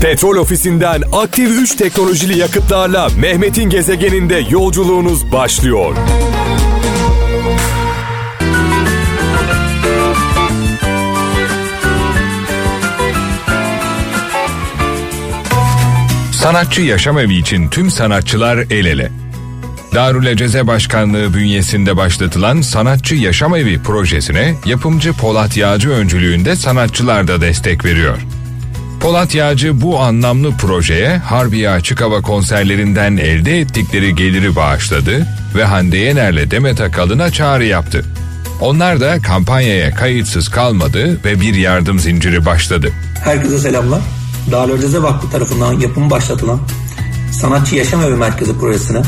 Petrol ofisinden aktif 3 teknolojili yakıtlarla Mehmet'in gezegeninde yolculuğunuz başlıyor. Sanatçı Yaşam Evi için tüm sanatçılar el ele. Darül Eceze Başkanlığı bünyesinde başlatılan Sanatçı Yaşam Evi projesine yapımcı Polat Yağcı öncülüğünde sanatçılar da destek veriyor. Polat Yağcı bu anlamlı projeye Harbiye Açık Hava konserlerinden elde ettikleri geliri bağışladı ve Hande Yener'le Demet Akalın'a çağrı yaptı. Onlar da kampanyaya kayıtsız kalmadı ve bir yardım zinciri başladı. Herkese selamlar. Darül Ceze Vakfı tarafından yapımı başlatılan Sanatçı Yaşam Evi Merkezi projesine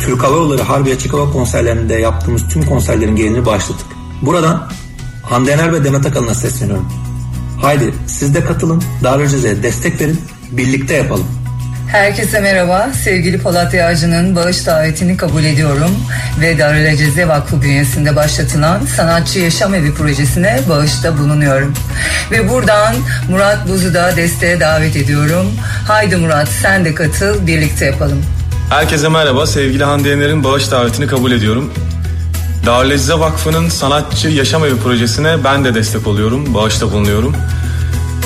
Türk Hava Yolları Harbi Açık Hava konserlerinde yaptığımız tüm konserlerin gelirini başladık. Buradan Hande Yener ve Demet Akalın'a sesleniyorum. Haydi siz de katılın, Darül Ceze'ye destek verin, birlikte yapalım. Herkese merhaba. Sevgili Polat Yağcı'nın bağış davetini kabul ediyorum ve Darül Ceze Vakfı bünyesinde başlatılan Sanatçı Yaşam Evi projesine bağışta bulunuyorum. Ve buradan Murat Buz'u da desteğe davet ediyorum. Haydi Murat sen de katıl, birlikte yapalım. Herkese merhaba. Sevgili Hande Yener'in bağış davetini kabul ediyorum. Darülezze Vakfı'nın Sanatçı Yaşam Evi projesine ben de destek oluyorum, bağışta bulunuyorum.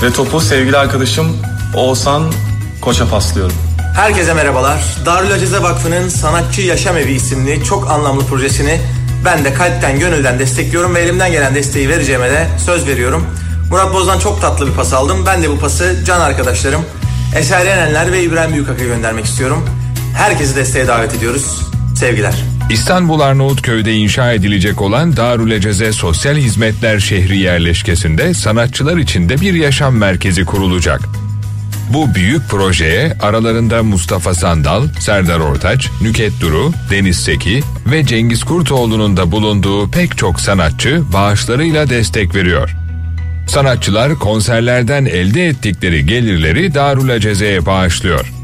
Ve topu sevgili arkadaşım Oğuzhan Koç'a paslıyorum. Herkese merhabalar. Darül Acize Vakfı'nın Sanatçı Yaşam Evi isimli çok anlamlı projesini ben de kalpten gönülden destekliyorum ve elimden gelen desteği vereceğime de söz veriyorum. Murat Boz'dan çok tatlı bir pas aldım. Ben de bu pası can arkadaşlarım Eser Yenenler ve İbrahim Büyükak'a göndermek istiyorum. Herkesi desteğe davet ediyoruz. Sevgiler. İstanbul Arnavutköy'de inşa edilecek olan Darül Eceze Sosyal Hizmetler Şehri yerleşkesinde sanatçılar için de bir yaşam merkezi kurulacak. Bu büyük projeye aralarında Mustafa Sandal, Serdar Ortaç, Nüket Duru, Deniz Seki ve Cengiz Kurtoğlu'nun da bulunduğu pek çok sanatçı bağışlarıyla destek veriyor. Sanatçılar konserlerden elde ettikleri gelirleri Darül Eceze'ye bağışlıyor.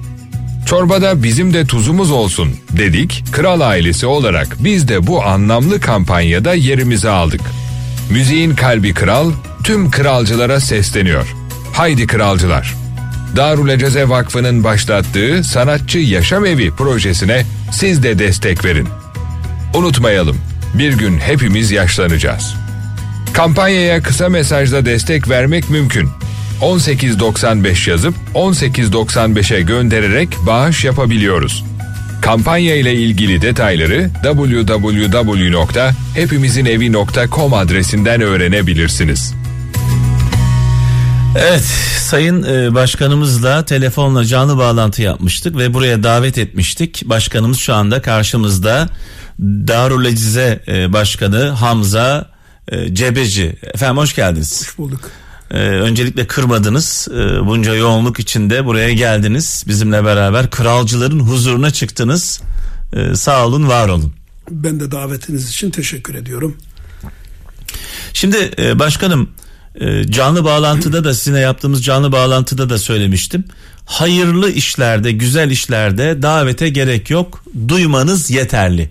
Çorbada bizim de tuzumuz olsun dedik. Kral ailesi olarak biz de bu anlamlı kampanyada yerimizi aldık. Müziğin kalbi kral tüm kralcılara sesleniyor. Haydi kralcılar. Darül Eceze Vakfı'nın başlattığı Sanatçı Yaşam Evi projesine siz de destek verin. Unutmayalım, bir gün hepimiz yaşlanacağız. Kampanyaya kısa mesajla destek vermek mümkün. 1895 yazıp 1895'e göndererek bağış yapabiliyoruz. Kampanya ile ilgili detayları www.hepimizinevi.com adresinden öğrenebilirsiniz. Evet, Sayın e, Başkanımızla telefonla canlı bağlantı yapmıştık ve buraya davet etmiştik. Başkanımız şu anda karşımızda. Darül Ecize e, Başkanı Hamza e, Cebeci. Efendim hoş geldiniz. Hoş bulduk. Öncelikle kırmadınız. bunca yoğunluk içinde buraya geldiniz. Bizimle beraber kralcıların huzuruna çıktınız. sağ olun, var olun. Ben de davetiniz için teşekkür ediyorum. Şimdi başkanım canlı bağlantıda da sizinle yaptığımız canlı bağlantıda da söylemiştim. Hayırlı işlerde, güzel işlerde davete gerek yok. Duymanız yeterli.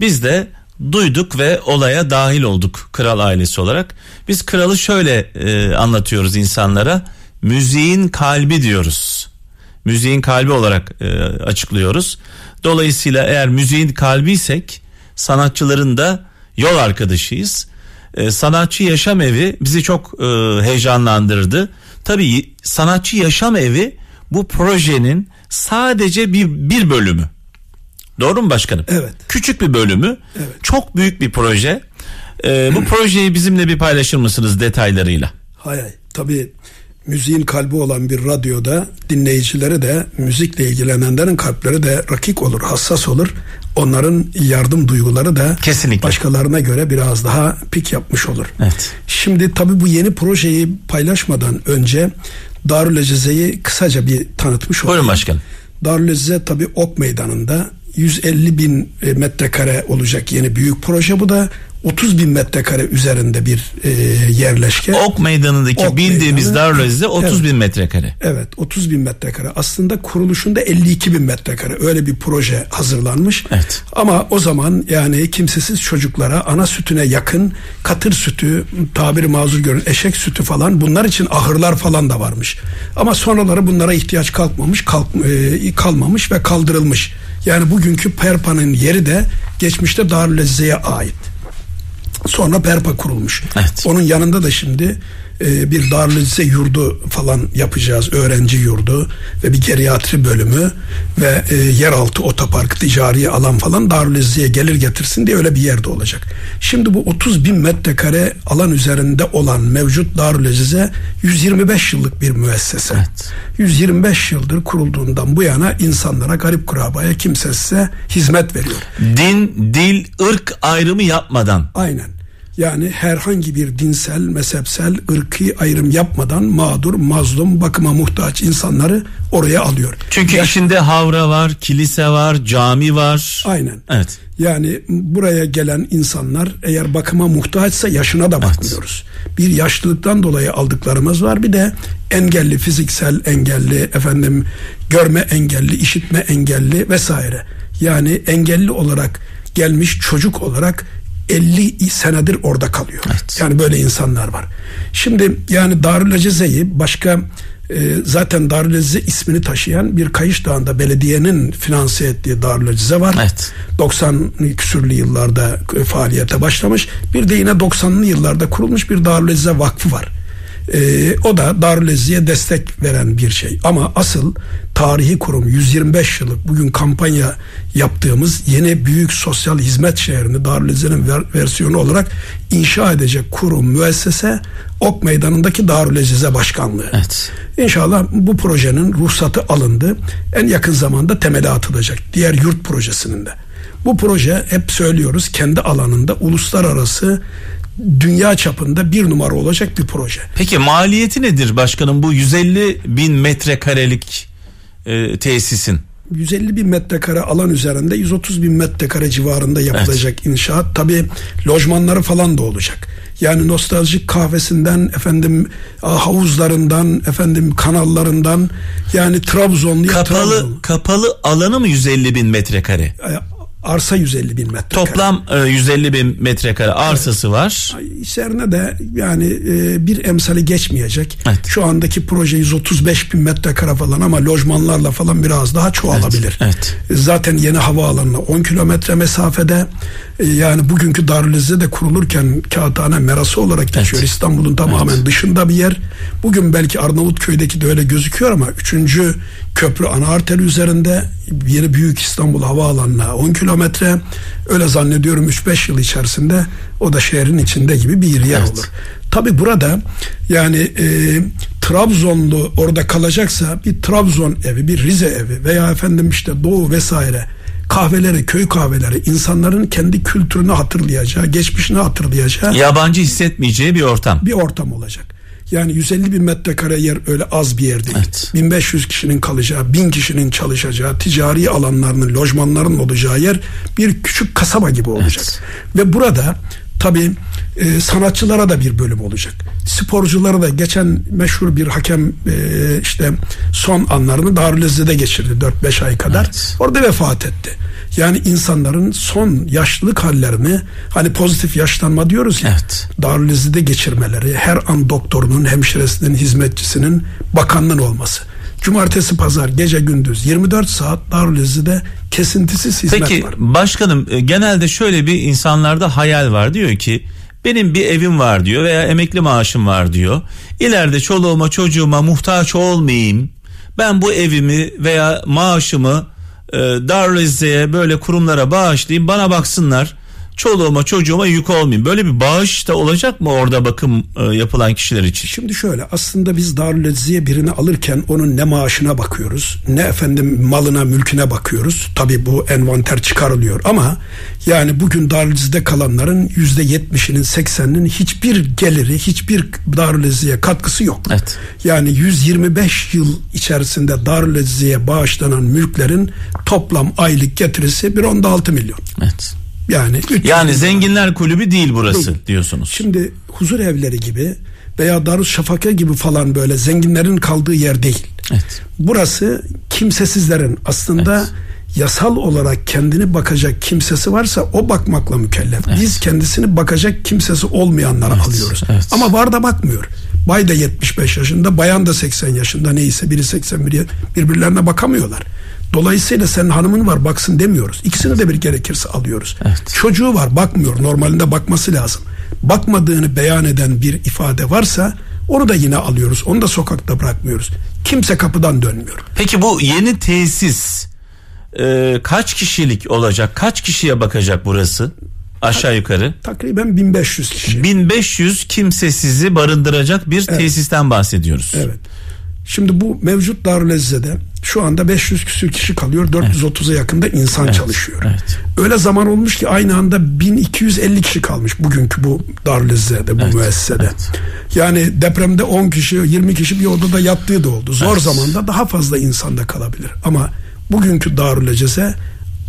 Biz de duyduk ve olaya dahil olduk kral ailesi olarak. Biz kralı şöyle e, anlatıyoruz insanlara. Müziğin kalbi diyoruz. Müziğin kalbi olarak e, açıklıyoruz. Dolayısıyla eğer müziğin kalbiysek sanatçıların da yol arkadaşıyız. E, sanatçı yaşam evi bizi çok e, heyecanlandırdı. Tabii sanatçı yaşam evi bu projenin sadece bir bir bölümü. Doğru mu başkanım? Evet. Küçük bir bölümü. Evet. Çok büyük bir proje. Ee, bu projeyi bizimle bir paylaşır mısınız detaylarıyla? Hay hay. Tabii müziğin kalbi olan bir radyoda dinleyicileri de müzikle ilgilenenlerin kalpleri de rakik olur, hassas olur. Onların yardım duyguları da Kesinlikle. başkalarına göre biraz daha pik yapmış olur. Evet. Şimdi tabii bu yeni projeyi paylaşmadan önce Darül Eceze'yi kısaca bir tanıtmış olayım. Buyurun başkanım. Darül Eceze tabii Ok Meydanı'nda 150 bin e, metrekare olacak yeni büyük proje bu da 30 bin metrekare üzerinde bir e, yerleşke. Ok meydanındaki Ok bildiğimiz meydanı. Darül Azize 30 Evet. bin metrekare. Evet 30 bin metrekare aslında kuruluşunda 52 bin metrekare öyle bir proje hazırlanmış. Evet. Ama o zaman yani kimsesiz çocuklara ana sütüne yakın katır sütü tabiri mazur görün eşek sütü falan bunlar için ahırlar falan da varmış. Ama sonraları bunlara ihtiyaç kalkmamış kalk, e, kalmamış ve kaldırılmış. Yani bugünkü Perpa'nın yeri de geçmişte Darül Azize'ye ait. Sonra Perpa kurulmuş. Evet. Onun yanında da şimdi e, bir Darül Azize yurdu falan yapacağız. Öğrenci yurdu ve bir geriatri bölümü ve e, yeraltı otopark, ticari alan falan Darül Azize'ye gelir getirsin diye öyle bir yerde olacak. Şimdi bu 30 bin metrekare alan üzerinde olan mevcut Darül Azize 125 yıllık bir müessese. Evet. 125 yıldır kurulduğundan bu yana insanlara, garip kurabaya, kimsesize hizmet veriyor. Din, dil, ırk ayrımı yapmadan. Aynen. Yani herhangi bir dinsel, mezhepsel, ırkı ayrım yapmadan mağdur, mazlum, bakıma muhtaç insanları oraya alıyor. Çünkü içinde havra var, kilise var, cami var. Aynen. Evet. Yani buraya gelen insanlar eğer bakıma muhtaçsa yaşına da bakmıyoruz. Bir yaşlılıktan dolayı aldıklarımız var. Bir de engelli, fiziksel engelli, efendim görme engelli, işitme engelli vesaire. Yani engelli olarak gelmiş çocuk olarak 50 senedir orada kalıyor. Evet. Yani böyle insanlar var. Şimdi yani Darül Acize'yi başka e, zaten Darül Acize ismini taşıyan bir Kayış Dağı'nda belediyenin finanse ettiği Darül Acize var. Evet. 90 küsürlü yıllarda e, faaliyete başlamış. Bir de yine 90'lı yıllarda kurulmuş bir Darül Azize Vakfı var. Ee, o da Darül Azize'ye destek veren bir şey. Ama asıl tarihi kurum 125 yıllık bugün kampanya yaptığımız yeni büyük sosyal hizmet şehrini Darül Azize'nin ver- versiyonu olarak inşa edecek kurum, müessese Ok Meydanı'ndaki Darül Azize Başkanlığı. Evet. İnşallah bu projenin ruhsatı alındı. En yakın zamanda temeli atılacak. Diğer yurt projesinin de. Bu proje hep söylüyoruz kendi alanında uluslararası dünya çapında bir numara olacak bir proje. Peki maliyeti nedir başkanım bu 150 bin metrekarelik e, tesisin? 150 bin metrekare alan üzerinde 130 bin metrekare civarında yapılacak inşaat. Tabi lojmanları falan da olacak. Yani nostaljik kahvesinden efendim havuzlarından efendim kanallarından yani Trabzonlu Kapalı kapalı alanı mı 150 bin metrekare? Arsa 150 bin metrekare. Toplam e, 150 bin metrekare arsası var. İçerine de yani e, bir emsali geçmeyecek. Evet. Şu andaki proje 135 bin metrekare falan ama lojmanlarla falan biraz daha çoğalabilir. Evet, Zaten yeni havaalanına 10 kilometre mesafede e, yani bugünkü Darülizze de kurulurken Kağıthane Merası olarak geçiyor. Evet. İstanbul'un tamamen dışında bir yer. Bugün belki Arnavutköy'deki de öyle gözüküyor ama 3. köprü ana arter üzerinde yeni büyük İstanbul havaalanına 10 kilometre öyle zannediyorum 3-5 yıl içerisinde o da şehrin içinde gibi bir yer Evet. olur. Tabi burada yani e, Trabzonlu orada kalacaksa bir Trabzon evi, bir Rize evi veya efendim işte Doğu vesaire kahveleri, köy kahveleri insanların kendi kültürünü hatırlayacağı, geçmişini hatırlayacağı Yabancı hissetmeyeceği bir ortam. bir ortam olacak. Yani 150 bin metrekare yer öyle az bir yer değil. Evet. 1500 kişinin kalacağı, 1000 kişinin çalışacağı, ticari alanlarının, lojmanların olacağı yer bir küçük kasaba gibi olacak. Ve burada tabii e, sanatçılara da bir bölüm olacak. Sporculara da geçen meşhur bir hakem e, işte son anlarını Darülezze'de geçirdi 4-5 ay kadar. Evet. Orada vefat etti. Yani insanların son yaşlılık hallerini hani pozitif yaşlanma diyoruz ya. Evet. Darülizzi'de geçirmeleri, her an doktorunun, hemşiresinin, hizmetçisinin bakanlığın olması. Cumartesi, pazar, gece gündüz 24 saat Darülizzi'de kesintisiz hizmet Peki var. başkanım e, genelde şöyle bir insanlarda hayal var diyor ki benim bir evim var diyor veya emekli maaşım var diyor. İleride çoluğuma çocuğuma muhtaç olmayayım. Ben bu evimi veya maaşımı e, Darül Ezze'ye böyle kurumlara bağışlayayım bana baksınlar. Çoluğuma çocuğuma yük olmayayım. Böyle bir bağış da olacak mı orada bakım e, yapılan kişiler için? Şimdi şöyle aslında biz Darülezzi'ye birini alırken onun ne maaşına bakıyoruz ne efendim malına mülküne bakıyoruz. Tabi bu envanter çıkarılıyor ama yani bugün Darülezzi'de kalanların yüzde yetmişinin sekseninin hiçbir geliri hiçbir Darülezzi'ye katkısı yok. Evet. Yani 125 yıl içerisinde Darülezzi'ye bağışlanan mülklerin toplam aylık getirisi bir onda 6 milyon. Evet. Yani 300 Yani zenginler kulübü değil burası değil. diyorsunuz. Şimdi huzur evleri gibi veya Darüşşafaka gibi falan böyle zenginlerin kaldığı yer değil. Evet. Burası kimsesizlerin aslında evet yasal olarak kendini bakacak kimsesi varsa o bakmakla mükellef. Evet. Biz kendisini bakacak kimsesi olmayanları evet, alıyoruz. Evet. Ama var da bakmıyor. Bay da 75 yaşında, bayan da 80 yaşında neyse biri 81 birbirlerine bakamıyorlar. Dolayısıyla senin hanımın var baksın demiyoruz. İkisini de bir gerekirse alıyoruz. Evet. Çocuğu var bakmıyor. Normalinde bakması lazım. Bakmadığını beyan eden bir ifade varsa onu da yine alıyoruz. Onu da sokakta bırakmıyoruz. Kimse kapıdan dönmüyor. Peki bu yeni tesis e, kaç kişilik olacak? Kaç kişiye bakacak burası? Aşağı yukarı. Takriben 1500 kişi. 1500 kimsesizi barındıracak bir evet. tesisten bahsediyoruz. Evet. Şimdi bu mevcut Darülezze'de şu anda 500 küsür kişi kalıyor. 430'a evet. yakında insan evet. çalışıyor. Evet. Öyle zaman olmuş ki aynı anda 1250 kişi kalmış bugünkü bu Darülezze'de bu evet. müessesede. Evet. Yani depremde 10 kişi 20 kişi bir odada yattığı da oldu. Zor evet. zamanda daha fazla insan da kalabilir. Ama bugünkü Darülaceze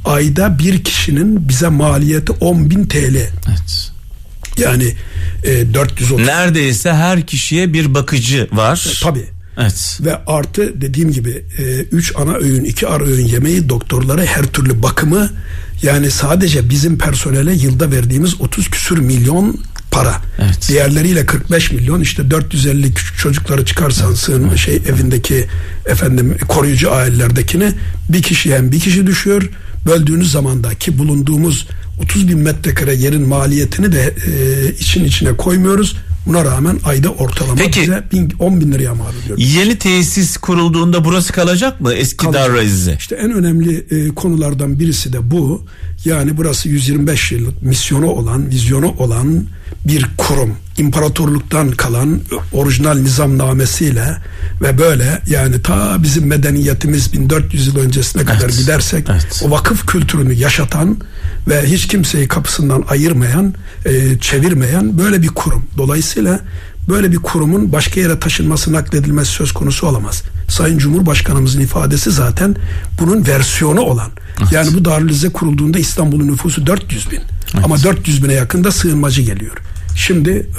ayda bir kişinin bize maliyeti 10 bin TL. Evet. Yani e, 430. Neredeyse her kişiye bir bakıcı var. E, tabii. Evet. Ve artı dediğim gibi 3 e, ana öğün 2 ara öğün yemeği doktorlara her türlü bakımı yani sadece bizim personele yılda verdiğimiz 30 küsür milyon para. Evet. Diğerleriyle 45 milyon işte 450 küçük çocukları çıkarsan evet. sığınma şey evindeki efendim koruyucu ailelerdekini bir kişi hem bir kişi düşüyor. Böldüğünüz zamanda ki bulunduğumuz 30 bin metrekare yerin maliyetini de e, için içine koymuyoruz. Buna rağmen ayda ortalama Peki, bize bin, 10 bin liraya mal ediyor. Yeni tesis kurulduğunda burası kalacak mı? Eski kalacak. Darrezi'de. İşte en önemli e, konulardan birisi de bu. Yani burası 125 yıllık misyonu olan, vizyonu olan bir kurum. İmparatorluktan kalan orijinal nizamnamesiyle ve böyle yani ta bizim medeniyetimiz 1400 yıl öncesine kadar evet, gidersek evet. o vakıf kültürünü yaşatan ve hiç kimseyi kapısından ayırmayan, e, çevirmeyen böyle bir kurum. Dolayısıyla böyle bir kurumun başka yere taşınması, nakledilmesi söz konusu olamaz. Sayın Cumhurbaşkanımızın ifadesi zaten bunun versiyonu olan. Evet. Yani bu Darülizze kurulduğunda İstanbul'un nüfusu 400 bin. Evet. Ama 400 bine yakında sığınmacı geliyor. Şimdi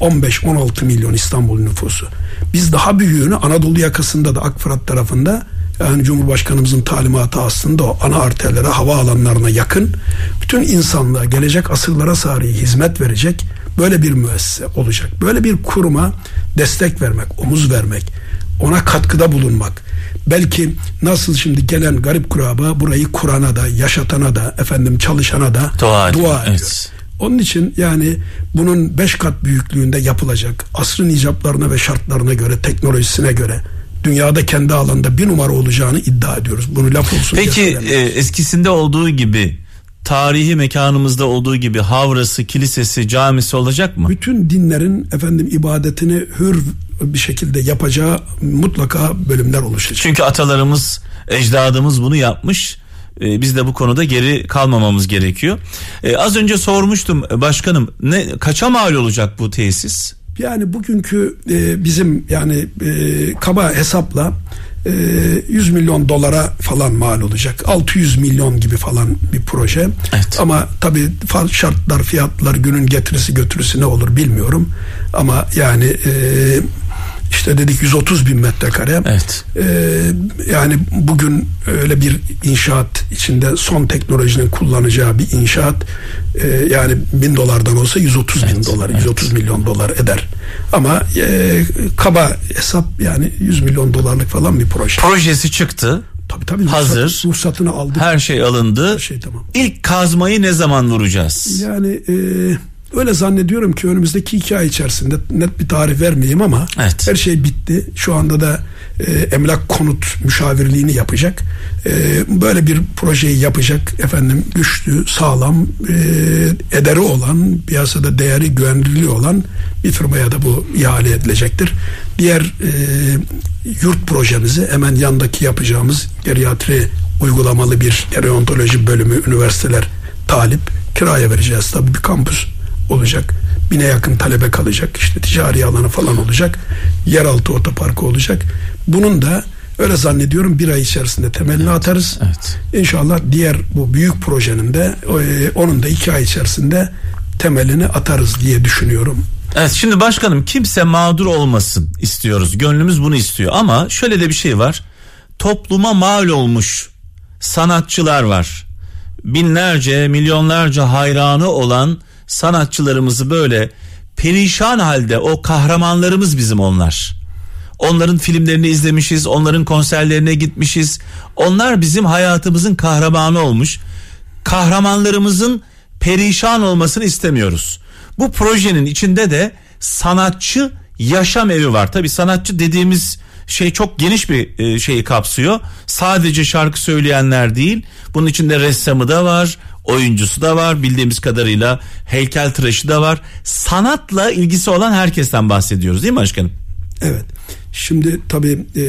15-16 e, milyon İstanbul nüfusu. Biz daha büyüğünü Anadolu yakasında da Akfırat tarafında yani Cumhurbaşkanımızın talimatı aslında o ana arterlere, hava alanlarına yakın bütün insanlığa gelecek asırlara sari hizmet verecek böyle bir müessese olacak. Böyle bir kuruma destek vermek, omuz vermek, ona katkıda bulunmak. Belki nasıl şimdi gelen garip kuraba burayı kurana da, yaşatana da, efendim çalışana da dua, dua ediyor. Evet. Onun için yani bunun beş kat büyüklüğünde yapılacak asrın icaplarına ve şartlarına göre teknolojisine göre dünyada kendi alanda bir numara olacağını iddia ediyoruz. Bunu laf olsun. Peki e, eskisinde olduğu gibi tarihi mekanımızda olduğu gibi havrası, kilisesi, camisi olacak mı? Bütün dinlerin efendim ibadetini hür bir şekilde yapacağı mutlaka bölümler oluşacak. Çünkü atalarımız, ecdadımız bunu yapmış e, biz de bu konuda geri kalmamamız gerekiyor. E, az önce sormuştum e, başkanım ne kaça mal olacak bu tesis? Yani bugünkü e, bizim yani e, kaba hesapla e, 100 milyon dolara falan mal olacak. 600 milyon gibi falan bir proje. Evet. Ama tabii şartlar, fiyatlar, günün getirisi götürüsü ne olur bilmiyorum. Ama yani e, işte dedik 130 bin metrekare. Evet. Ee, yani bugün öyle bir inşaat içinde son teknolojinin kullanacağı bir inşaat e, yani bin dolardan olsa 130 evet. bin dolar, evet. 130 milyon dolar eder. Ama e, kaba hesap yani 100 milyon dolarlık falan bir proje. Projesi çıktı. Tabii tabii. Hazır. Ruhsat, ruhsatını aldık. Her şey alındı. Her şey tamam. İlk kazmayı ne zaman vuracağız? Yani e, Öyle zannediyorum ki önümüzdeki iki ay içerisinde net bir tarih vermeyeyim ama evet. her şey bitti. Şu anda da e, emlak konut müşavirliğini yapacak. E, böyle bir projeyi yapacak efendim güçlü, sağlam, e, ederi olan, piyasada değeri güvenilirliği olan bir firmaya da bu ihale edilecektir. Diğer e, yurt projemizi hemen yandaki yapacağımız geriatri uygulamalı bir gerontoloji bölümü üniversiteler talip kiraya vereceğiz tabii bir kampüs olacak. Bine yakın talebe kalacak. İşte ticari alanı falan olacak. Yeraltı otoparkı olacak. Bunun da Öyle zannediyorum bir ay içerisinde temelini atarız. Evet. İnşallah diğer bu büyük projenin de e, onun da iki ay içerisinde temelini atarız diye düşünüyorum. Evet şimdi başkanım kimse mağdur olmasın istiyoruz. Gönlümüz bunu istiyor ama şöyle de bir şey var. Topluma mal olmuş sanatçılar var. Binlerce, milyonlarca hayranı olan sanatçılarımızı böyle perişan halde o kahramanlarımız bizim onlar. Onların filmlerini izlemişiz, onların konserlerine gitmişiz. Onlar bizim hayatımızın kahramanı olmuş. Kahramanlarımızın perişan olmasını istemiyoruz. Bu projenin içinde de sanatçı yaşam evi var. Tabii sanatçı dediğimiz şey çok geniş bir e, şeyi kapsıyor. Sadece şarkı söyleyenler değil. Bunun içinde ressamı da var, oyuncusu da var. Bildiğimiz kadarıyla heykeltıraşı da var. Sanatla ilgisi olan herkesten bahsediyoruz değil mi başkanım? Evet. Şimdi tabii e,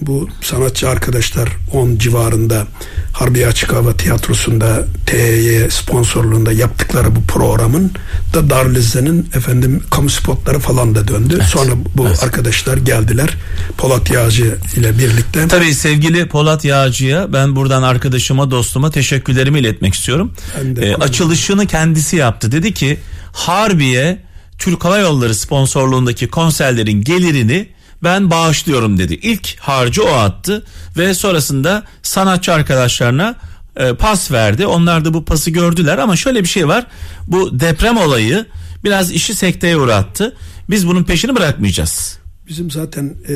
bu sanatçı arkadaşlar 10 civarında Harbiye Açık Hava Tiyatrosu'nda TEY sponsorluğunda yaptıkları bu programın da Darülizze'nin efendim kamu spotları falan da döndü. Evet. Sonra bu Evet. arkadaşlar geldiler. Polat Yağcı ile birlikte. Tabii sevgili Polat Yağcı'ya ben buradan arkadaşıma dostuma teşekkürlerimi iletmek istiyorum. De kutluyorum. açılışını kendisi yaptı. Dedi ki Harbiye Türk Hava Yolları sponsorluğundaki konserlerin gelirini ben bağışlıyorum dedi. İlk harcı o attı ve sonrasında sanatçı arkadaşlarına e, pas verdi. Onlar da bu pası gördüler ama şöyle bir şey var. Bu deprem olayı biraz işi sekteye uğrattı. Biz bunun peşini bırakmayacağız. Bizim zaten e,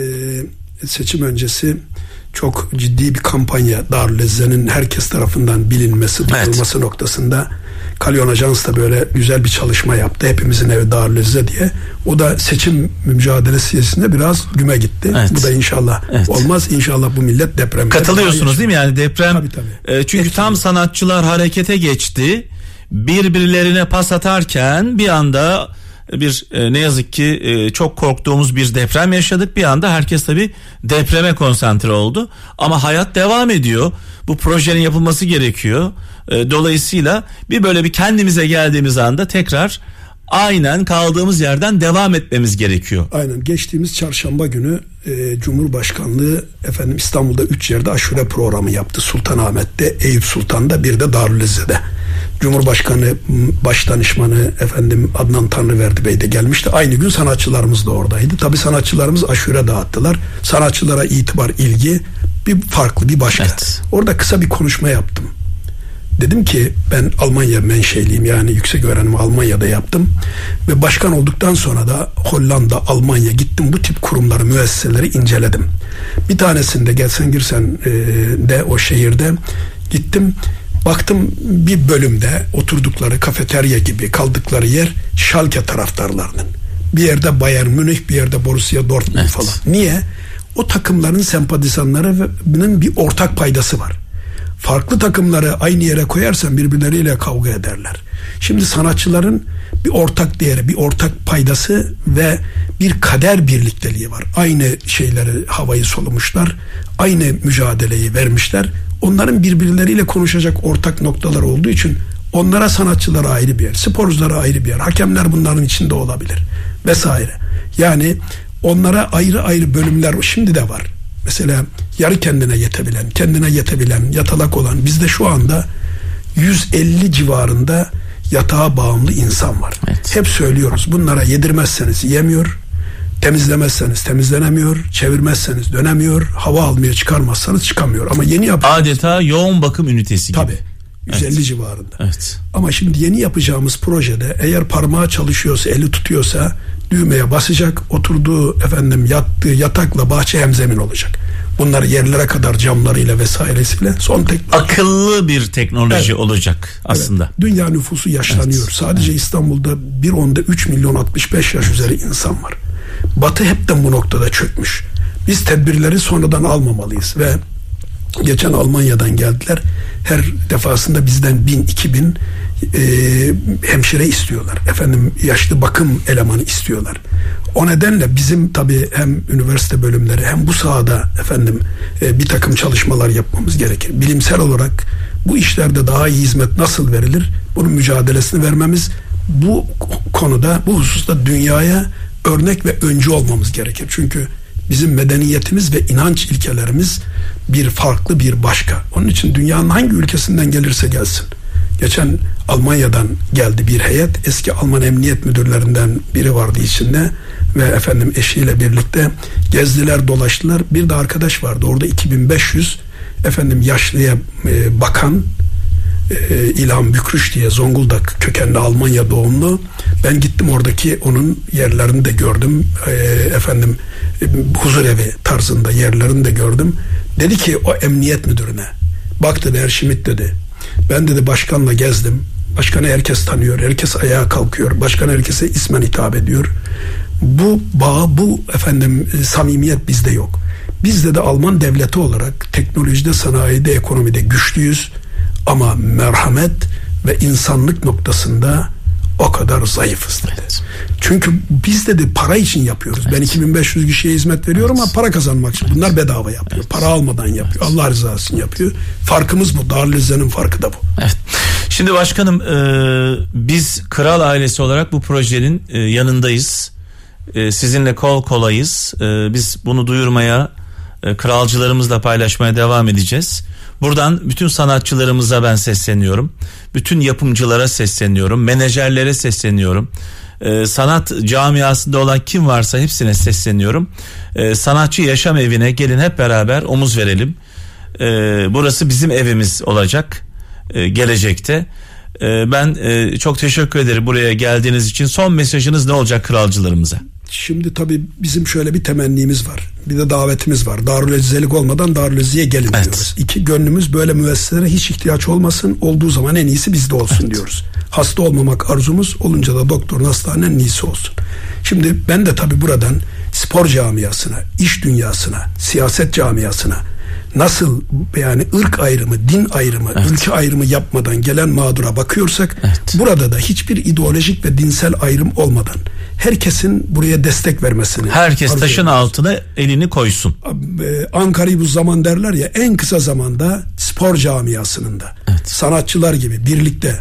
seçim öncesi çok ciddi bir kampanya Darülizze'nin herkes tarafından bilinmesi, Evet. duyulması noktasında Kalyon Ajans da böyle güzel bir çalışma yaptı. Hepimizin evi Darülizze diye. O da seçim mücadelesinde biraz güme gitti. Evet. Bu da inşallah Evet. olmaz. İnşallah bu millet deprem. Katılıyorsunuz değil mi yani deprem? Tabii, tabii. E, çünkü tam sanatçılar harekete geçti. Birbirlerine pas atarken bir anda bir e, ne yazık ki e, çok korktuğumuz bir deprem yaşadık. Bir anda herkes tabii depreme konsantre oldu. Ama hayat devam ediyor. Bu projenin yapılması gerekiyor. E, dolayısıyla bir böyle bir kendimize geldiğimiz anda tekrar aynen kaldığımız yerden devam etmemiz gerekiyor. Aynen geçtiğimiz çarşamba günü e, Cumhurbaşkanlığı efendim İstanbul'da üç yerde aşure programı yaptı. Sultanahmet'te, Eyüp Sultan'da bir de Darülizze'de. Cumhurbaşkanı Başdanışmanı efendim Adnan Tanrıverdi Bey de gelmişti. Aynı gün sanatçılarımız da oradaydı. Tabi sanatçılarımız aşure dağıttılar. Sanatçılara itibar, ilgi bir farklı, bir başka. Evet. Orada kısa bir konuşma yaptım. Dedim ki ben Almanya menşeliyim yani yüksek öğrenimi Almanya'da yaptım ve başkan olduktan sonra da Hollanda, Almanya gittim bu tip kurumları, müesseseleri inceledim. Bir tanesinde gelsen girsen e, de o şehirde gittim baktım bir bölümde oturdukları kafeterya gibi kaldıkları yer Schalke taraftarlarının. Bir yerde Bayern Münih, bir yerde Borussia Dortmund Evet. falan. Niye? O takımların sempatizanlarının bir ortak paydası var farklı takımları aynı yere koyarsan birbirleriyle kavga ederler. Şimdi sanatçıların bir ortak değeri, bir ortak paydası ve bir kader birlikteliği var. Aynı şeyleri havayı solumuşlar, aynı mücadeleyi vermişler. Onların birbirleriyle konuşacak ortak noktalar olduğu için onlara sanatçılara ayrı bir yer, sporculara ayrı bir yer, hakemler bunların içinde olabilir vesaire. Yani onlara ayrı ayrı bölümler şimdi de var. Mesela yarı kendine yetebilen, kendine yetebilen, yatalak olan bizde şu anda 150 civarında yatağa bağımlı insan var. Evet. Hep söylüyoruz bunlara yedirmezseniz yemiyor, temizlemezseniz temizlenemiyor, çevirmezseniz dönemiyor, hava almaya çıkarmazsanız çıkamıyor. Ama yeni yap Adeta yoğun bakım ünitesi gibi. tabi 150 civarında. Evet. Ama şimdi yeni yapacağımız projede eğer parmağı çalışıyorsa, eli tutuyorsa düğmeye basacak, oturduğu efendim yattığı yatakla bahçe hemzemin olacak. Bunları yerlere kadar camlarıyla vesairesiyle son teknoloji. Akıllı bir teknoloji Evet. olacak aslında. Evet, dünya nüfusu yaşlanıyor. Evet, Sadece İstanbul'da bir onda 3 milyon 65 yaş üzeri insan var. Batı hepten bu noktada çökmüş. Biz tedbirleri sonradan almamalıyız ve geçen Almanya'dan geldiler. Her defasında bizden bin, iki bin e, hemşire istiyorlar. Efendim yaşlı bakım elemanı istiyorlar. O nedenle bizim tabii hem üniversite bölümleri hem bu sahada efendim e, bir takım çalışmalar yapmamız gerekir. Bilimsel olarak bu işlerde daha iyi hizmet nasıl verilir? Bunun mücadelesini vermemiz bu konuda bu hususta dünyaya örnek ve öncü olmamız gerekir. Çünkü Bizim medeniyetimiz ve inanç ilkelerimiz bir farklı bir başka. Onun için dünyanın hangi ülkesinden gelirse gelsin. Geçen Almanya'dan geldi bir heyet. Eski Alman emniyet müdürlerinden biri vardı içinde ve efendim eşiyle birlikte gezdiler, dolaştılar. Bir de arkadaş vardı. Orada 2500 efendim yaşlıya e, bakan e, İlham Bükrüş diye Zonguldak kökenli Almanya doğumlu. Ben gittim oradaki onun yerlerini de gördüm. E, efendim e, huzur evi tarzında yerlerini de gördüm. Dedi ki o emniyet müdürüne bak dedi Erşimit dedi. Ben dedi başkanla gezdim. Başkanı herkes tanıyor. Herkes ayağa kalkıyor. Başkan herkese ismen hitap ediyor. Bu bağ, bu efendim e, samimiyet bizde yok. Bizde de Alman devleti olarak teknolojide, sanayide, ekonomide güçlüyüz. Ama merhamet ve insanlık noktasında o kadar zayıfız dedi. Evet. Çünkü biz dedi para için yapıyoruz. Evet. Ben 2500 kişiye hizmet veriyorum evet. ama para kazanmak için. Bunlar bedava yapıyor. Evet. Para almadan yapıyor. Evet. Allah rızası için yapıyor. Farkımız bu. Darülizze'nin farkı da bu. Evet. Şimdi başkanım e, biz kral ailesi olarak bu projenin e, yanındayız. E, sizinle kol kolayız. E, biz bunu duyurmaya, e, kralcılarımızla paylaşmaya devam edeceğiz. Buradan bütün sanatçılarımıza ben sesleniyorum. Bütün yapımcılara sesleniyorum. Menajerlere sesleniyorum. Ee, sanat camiasında olan kim varsa hepsine sesleniyorum. Ee, sanatçı yaşam evine gelin hep beraber omuz verelim. Ee, burası bizim evimiz olacak e, gelecekte. Ben e, çok teşekkür ederim buraya geldiğiniz için. Son mesajınız ne olacak kralcılarımıza? Şimdi tabii bizim şöyle bir temennimiz var. Bir de davetimiz var. Darülezzelik olmadan Darülezziye gelin evet. diyoruz. İki gönlümüz böyle müesseselere hiç ihtiyaç olmasın. Olduğu zaman en iyisi bizde olsun evet. diyoruz. Hasta olmamak arzumuz olunca da doktorun hastanenin en iyisi olsun. Şimdi ben de tabii buradan spor camiasına, iş dünyasına, siyaset camiasına nasıl yani ırk ayrımı, din ayrımı, evet. ülke ayrımı yapmadan gelen mağdura bakıyorsak evet. burada da hiçbir ideolojik ve dinsel ayrım olmadan herkesin buraya destek vermesini. Herkes taşın ediyoruz. altına elini koysun. E, Ankara'yı bu zaman derler ya en kısa zamanda spor camiasının da evet. sanatçılar gibi birlikte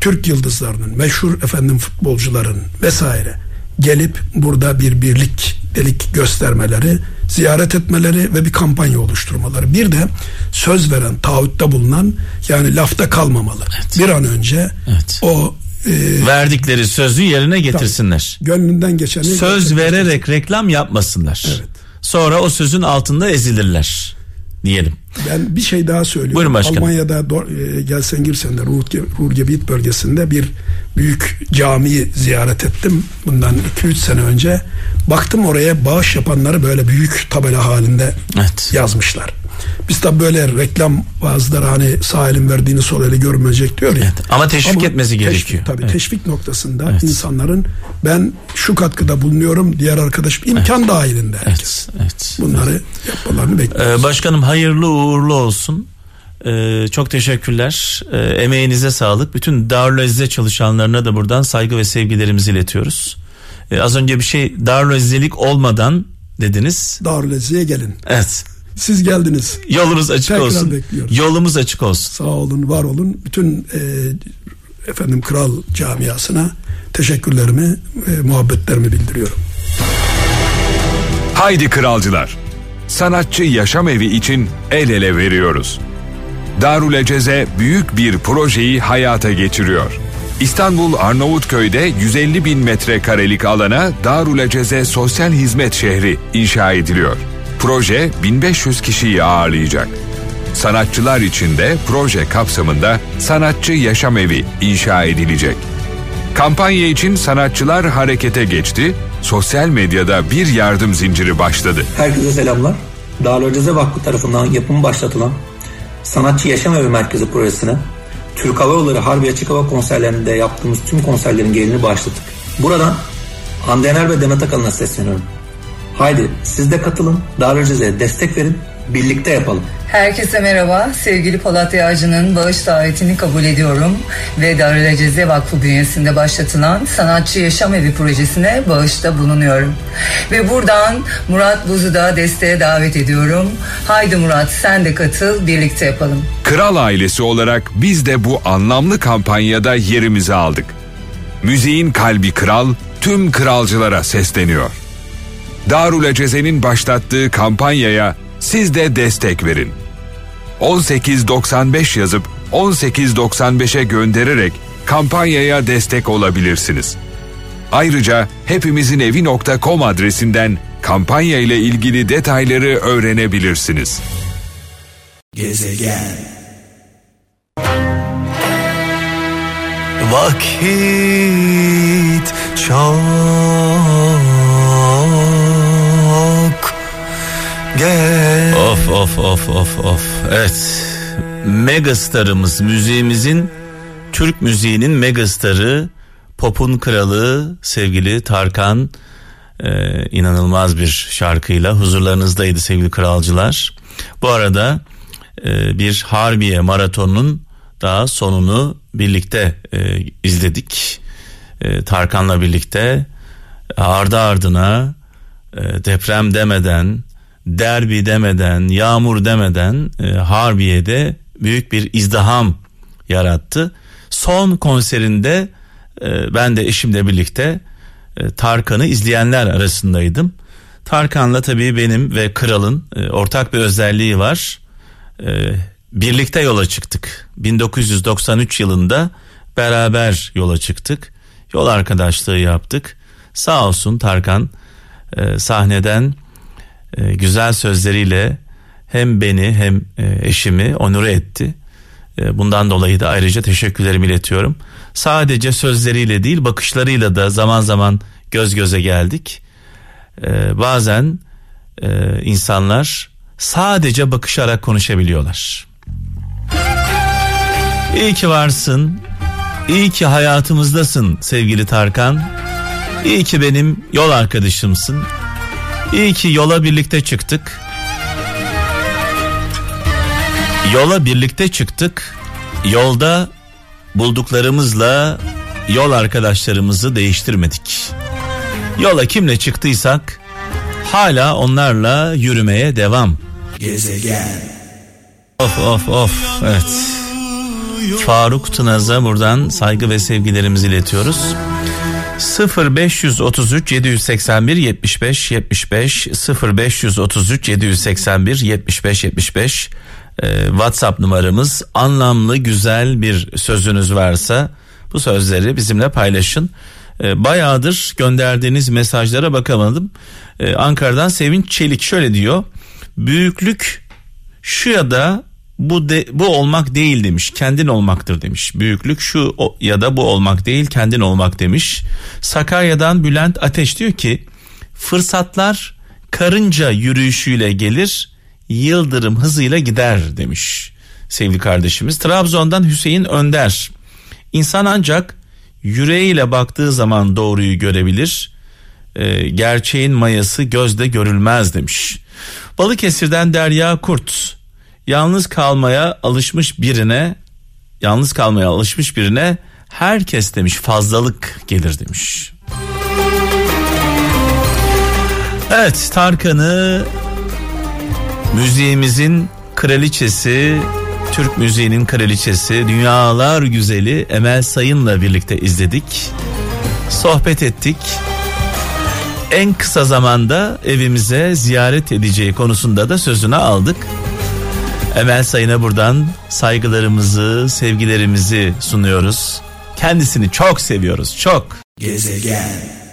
Türk yıldızlarının, meşhur efendim futbolcuların vesaire gelip burada bir birlik delik göstermeleri, ziyaret etmeleri ve bir kampanya oluşturmaları. Bir de söz veren, taahhütte bulunan yani lafta kalmamalı. Evet. Bir an önce evet. o e, verdikleri sözü yerine getirsinler. Tabii, gönlünden geçeni söz vererek reklam yapmasınlar. Evet. Sonra o sözün altında ezilirler diyelim. Ben bir şey daha söylüyorum. Buyurun başkanım. Almanya'da e, gelsen girsen de Ruhrgebiet bölgesinde bir büyük camiyi ziyaret ettim. Bundan 2-3 sene önce. Baktım oraya bağış yapanları böyle büyük tabela halinde evet. yazmışlar. Biz tabi böyle reklam bazıları hani sağ elin verdiğini sol eli görmeyecek diyor ya. Evet, ama teşvik ama etmesi teşvik, gerekiyor. Tabii evet. teşvik noktasında evet. insanların ben şu katkıda bulunuyorum diğer arkadaşım imkan evet. dahilinde herkes. Evet. evet. Bunları evet. yapmalarını bekliyoruz. Ee, başkanım hayırlı uğurlu olsun. Ee, çok teşekkürler. Ee, emeğinize sağlık. Bütün Darül çalışanlarına da buradan saygı ve sevgilerimizi iletiyoruz. Ee, az önce bir şey Darül olmadan dediniz. Darül gelin. Evet. Siz geldiniz. Yolunuz açık Tekrar olsun. Bekliyoruz. Yolumuz açık olsun. Sağ olun, var olun. Bütün e, efendim kral camiasına teşekkürlerimi, e, muhabbetlerimi bildiriyorum. Haydi kralcılar. Sanatçı yaşam evi için el ele veriyoruz. Darül Eceze büyük bir projeyi hayata geçiriyor. İstanbul Arnavutköy'de 150 bin metrekarelik alana Darül Eceze Sosyal Hizmet Şehri inşa ediliyor. Proje 1500 kişiyi ağırlayacak. Sanatçılar için de proje kapsamında sanatçı yaşam evi inşa edilecek. Kampanya için sanatçılar harekete geçti, sosyal medyada bir yardım zinciri başladı. Herkese selamlar. Darülceze Vakfı tarafından yapımı başlatılan Sanatçı Yaşam Evi Merkezi projesine Türk Hava Yolları Harbi Açık Hava konserlerinde yaptığımız tüm konserlerin gelini başladık. Buradan Hande Yener ve Demet Akalın'a sesleniyorum. Haydi siz de katılın, Darülceze'ye destek verin, birlikte yapalım. Herkese merhaba. Sevgili Polat Yağcı'nın bağış davetini kabul ediyorum ve Darülceze Vakfı bünyesinde başlatılan Sanatçı Yaşam Evi projesine bağışta bulunuyorum. Ve buradan Murat Buz'u da desteğe davet ediyorum. Haydi Murat sen de katıl, birlikte yapalım. Kral ailesi olarak biz de bu anlamlı kampanyada yerimizi aldık. Müziğin kalbi kral tüm kralcılara sesleniyor. Darül Eceze'nin başlattığı kampanyaya siz de destek verin. 1895 yazıp 1895'e göndererek kampanyaya destek olabilirsiniz. Ayrıca hepimizinevi.com adresinden kampanya ile ilgili detayları öğrenebilirsiniz. Gezegen Vakit çok geç Of of of of of. Evet. Megastarımız müziğimizin Türk müziğinin megastarı popun kralı sevgili Tarkan e, inanılmaz bir şarkıyla huzurlarınızdaydı sevgili kralcılar. Bu arada e, bir Harbiye maratonunun daha sonunu birlikte e, izledik. E, Tarkan'la birlikte ardı ardına e, deprem demeden, derbi demeden, yağmur demeden e, Harbiye'de büyük bir izdiham yarattı. Son konserinde e, ben de eşimle birlikte e, Tarkan'ı izleyenler arasındaydım. Tarkan'la tabii benim ve Kral'ın e, ortak bir özelliği var. E, birlikte yola çıktık. 1993 yılında beraber yola çıktık. Yol arkadaşlığı yaptık. Sağ olsun Tarkan e, sahneden e, güzel sözleriyle hem beni hem e, eşimi onure etti. E, bundan dolayı da ayrıca teşekkürlerimi iletiyorum. Sadece sözleriyle değil bakışlarıyla da zaman zaman göz göze geldik. Bazen insanlar sadece bakışarak konuşabiliyorlar. İyi ki varsın. İyi ki hayatımızdasın sevgili Tarkan. İyi ki benim yol arkadaşımsın. İyi ki yola birlikte çıktık. Yola birlikte çıktık. Yolda bulduklarımızla yol arkadaşlarımızı değiştirmedik. Yola kimle çıktıysak hala onlarla yürümeye devam. Gezegen Of of of evet. Faruk Tınaz'a buradan saygı ve sevgilerimizi iletiyoruz. 0533 781 75 75 0533 781 75 75 ee, WhatsApp numaramız anlamlı güzel bir sözünüz varsa bu sözleri bizimle paylaşın. Ee, bayağıdır gönderdiğiniz mesajlara bakamadım. Ee, Ankara'dan Sevinç Çelik şöyle diyor. Büyüklük şu ya da bu de, bu olmak değil demiş. Kendin olmaktır demiş. Büyüklük şu o, ya da bu olmak değil, kendin olmak demiş. Sakarya'dan Bülent Ateş diyor ki fırsatlar karınca yürüyüşüyle gelir, yıldırım hızıyla gider demiş sevgili kardeşimiz. Trabzon'dan Hüseyin Önder. İnsan ancak yüreğiyle baktığı zaman doğruyu görebilir. E, gerçeğin mayası gözde görülmez demiş. Balıkesir'den Derya Kurt. Yalnız kalmaya alışmış birine yalnız kalmaya alışmış birine herkes demiş fazlalık gelir demiş. Evet Tarkan'ı müziğimizin kraliçesi Türk müziğinin kraliçesi dünyalar güzeli Emel Sayın'la birlikte izledik. Sohbet ettik. En kısa zamanda evimize ziyaret edeceği konusunda da sözünü aldık. Emel Sayın'a buradan saygılarımızı, sevgilerimizi sunuyoruz. Kendisini çok seviyoruz, çok. Gezegen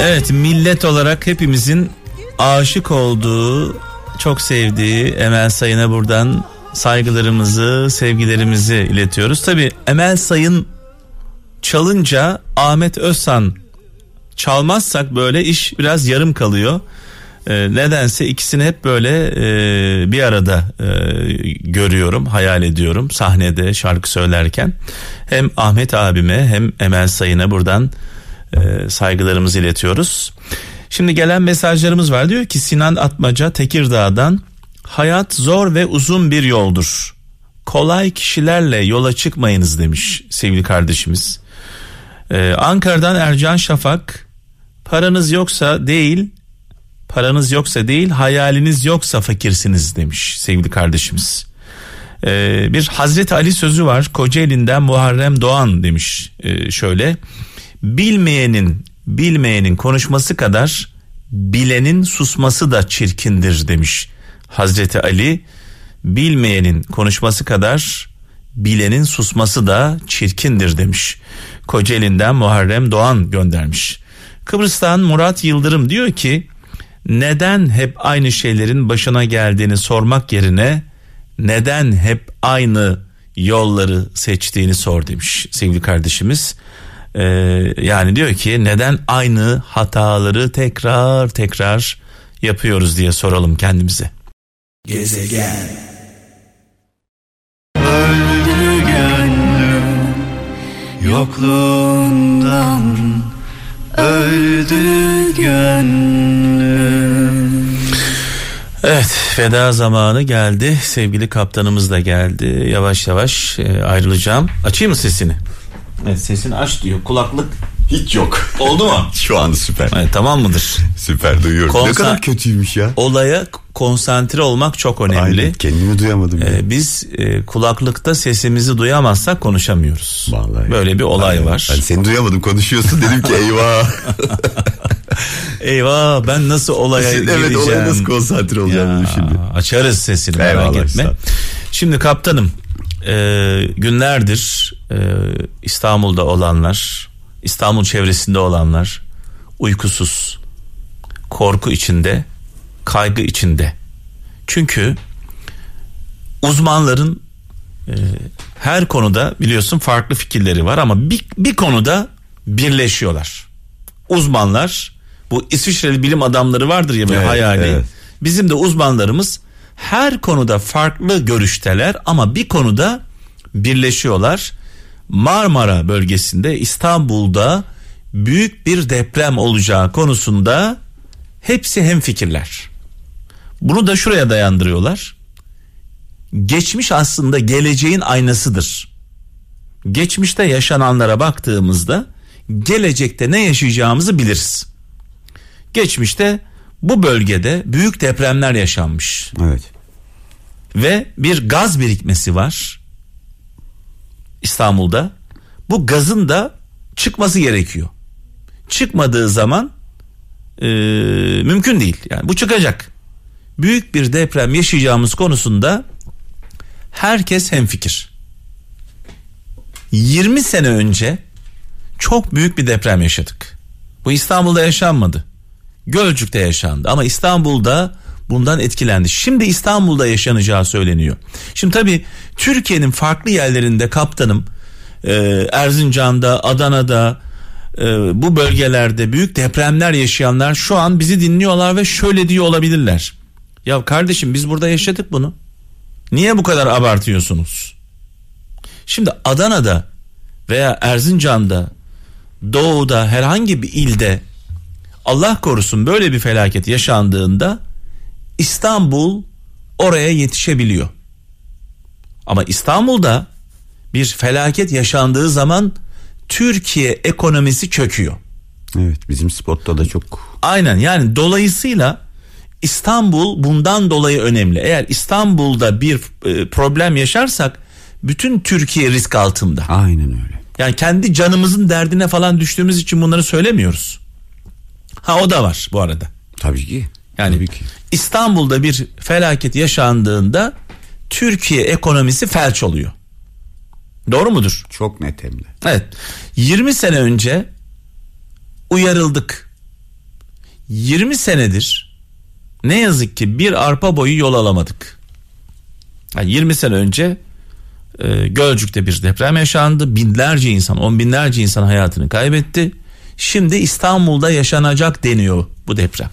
Evet, millet olarak hepimizin aşık olduğu, çok sevdiği Emel Sayın'a buradan saygılarımızı, sevgilerimizi iletiyoruz. Tabi Emel Sayın çalınca Ahmet Özsan çalmazsak böyle iş biraz yarım kalıyor. Ee, nedense ikisini hep böyle e, bir arada e, görüyorum, hayal ediyorum sahnede şarkı söylerken. Hem Ahmet abime hem Emel Sayın'a buradan e, saygılarımızı iletiyoruz. Şimdi gelen mesajlarımız var diyor ki Sinan Atmaca Tekirdağ'dan hayat zor ve uzun bir yoldur. Kolay kişilerle yola çıkmayınız demiş sevgili kardeşimiz. Ee, Ankara'dan Ercan Şafak paranız yoksa değil paranız yoksa değil hayaliniz yoksa fakirsiniz demiş sevgili kardeşimiz. Ee, bir Hazreti Ali sözü var Kocaeli'nden Muharrem Doğan demiş ee, şöyle bilmeyenin bilmeyenin konuşması kadar bilenin susması da çirkindir demiş Hazreti Ali. Bilmeyenin konuşması kadar bilenin susması da çirkindir demiş. Kocaeli'nden Muharrem Doğan göndermiş. Kıbrıs'tan Murat Yıldırım diyor ki neden hep aynı şeylerin başına geldiğini sormak yerine neden hep aynı yolları seçtiğini sor demiş sevgili kardeşimiz. Ee, yani diyor ki neden aynı hataları tekrar tekrar yapıyoruz diye soralım kendimize. Gezegen. Öldü gönlüm yokluğundan öldü gönlüm. Evet veda zamanı geldi sevgili kaptanımız da geldi yavaş yavaş e, ayrılacağım açayım mı sesini? Evet sesini aç diyor kulaklık Hiç yok. oldu mu? Şu anda süper. Evet, tamam mıdır? Süper duyuyorum. Ne Konser- kadar kötüymüş ya. Olaya konsantre olmak çok önemli. Aynen kendimi duyamadım. ya. Ee, biz e, kulaklıkta sesimizi duyamazsak konuşamıyoruz. Vallahi. Böyle bir olay Aynen. var. Ben seni duyamadım konuşuyorsun dedim ki eyvah. Eyvah ben nasıl olaya evet gireceğim? olaya nasıl konsantre olacağımı Ya, düşündüm. Açarız sesini merak Eyvallah, etme. sağ ol. Şimdi kaptanım e, günlerdir e, İstanbul'da olanlar, İstanbul çevresinde olanlar uykusuz, korku içinde, kaygı içinde. Çünkü uzmanların e, her konuda biliyorsun farklı fikirleri var ama bir, bir konuda birleşiyorlar. Uzmanlar bu İsviçreli bilim adamları vardır ya böyle Evet, hayali. evet. Bizim de uzmanlarımız her konuda farklı görüşteler ama bir konuda birleşiyorlar. Marmara bölgesinde İstanbul'da büyük bir deprem olacağı konusunda hepsi hemfikirler. Bunu da şuraya dayandırıyorlar. Geçmiş aslında geleceğin aynasıdır. Geçmişte yaşananlara baktığımızda gelecekte ne yaşayacağımızı biliriz. Geçmişte bu bölgede büyük depremler yaşanmış Evet. ve bir gaz birikmesi var İstanbul'da. Bu gazın da çıkması gerekiyor. Çıkmadığı zaman e, mümkün değil. Yani bu çıkacak. Büyük bir deprem yaşayacağımız konusunda herkes hemfikir. 20 sene önce çok büyük bir deprem yaşadık. Bu İstanbul'da yaşanmadı. Gölcük'te yaşandı ama İstanbul'da bundan etkilendi. Şimdi İstanbul'da yaşanacağı söyleniyor. Şimdi tabii Türkiye'nin farklı yerlerinde kaptanım e, Erzincan'da, Adana'da e, bu bölgelerde büyük depremler yaşayanlar şu an bizi dinliyorlar ve şöyle diyor olabilirler. Ya kardeşim biz burada yaşadık bunu. Niye bu kadar abartıyorsunuz? Şimdi Adana'da veya Erzincan'da, Doğu'da herhangi bir ilde Allah korusun böyle bir felaket yaşandığında İstanbul oraya yetişebiliyor. Ama İstanbul'da bir felaket yaşandığı zaman Türkiye ekonomisi çöküyor. Evet bizim spotta da çok Aynen yani dolayısıyla İstanbul bundan dolayı önemli. Eğer İstanbul'da bir e, problem yaşarsak bütün Türkiye risk altında. aynen öyle. Yani kendi canımızın derdine falan düştüğümüz için bunları söylemiyoruz. Ha o da var bu arada. Tabii ki. Yani. İstanbul'da bir felaket yaşandığında Türkiye ekonomisi felç oluyor. Doğru mudur? Çok net hem de. Evet. 20 sene önce uyarıldık. 20 senedir ne yazık ki bir arpa boyu yol alamadık. Yani 20 sene önce e, Gölcük'te bir deprem yaşandı. Binlerce insan, on binlerce insan hayatını kaybetti. Şimdi İstanbul'da yaşanacak deniyor bu deprem.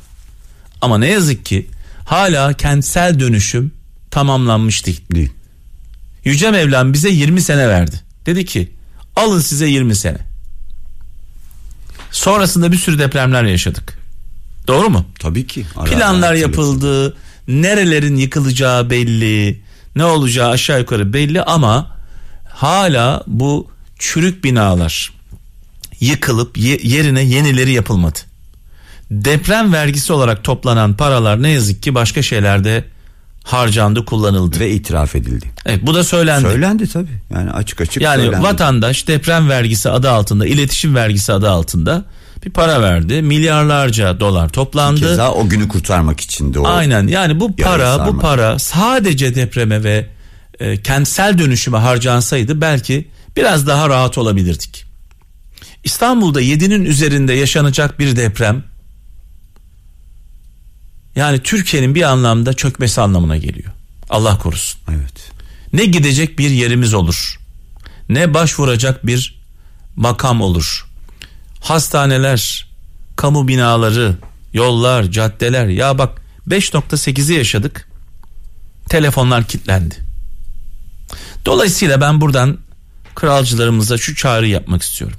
Ama ne yazık ki hala kentsel dönüşüm tamamlanmış değil. Değil. Yüce Mevlam bize 20 sene verdi. Dedi ki alın size 20 sene. Sonrasında bir sürü depremler yaşadık. Doğru mu? Tabii ki. Ara ara Planlar hatırlatın. yapıldı. Nerelerin yıkılacağı belli. Ne olacağı aşağı yukarı belli ama hala bu çürük binalar yıkılıp ye- yerine yenileri yapılmadı. Deprem vergisi olarak toplanan paralar ne yazık ki başka şeylerde harcandı, kullanıldı. Ve itiraf edildi. Evet, bu da söylendi. Söylendi tabii. Yani açık açık Yani söylendi. vatandaş deprem vergisi adı altında, iletişim vergisi adı altında bir para verdi. Milyarlarca dolar toplandı. Keza o günü kurtarmak için de o. Aynen yani bu para bu para sadece depreme ve e, kentsel dönüşüme harcansaydı belki biraz daha rahat olabilirdik. İstanbul'da 7'nin üzerinde yaşanacak bir deprem yani Türkiye'nin bir anlamda çökmesi anlamına geliyor. Allah korusun. Evet. Ne gidecek bir yerimiz olur. Ne başvuracak bir makam olur. Hastaneler, kamu binaları, yollar, caddeler. Ya bak 5.8'i yaşadık. Telefonlar kilitlendi. Dolayısıyla ben buradan kralcılarımıza şu çağrı yapmak istiyorum.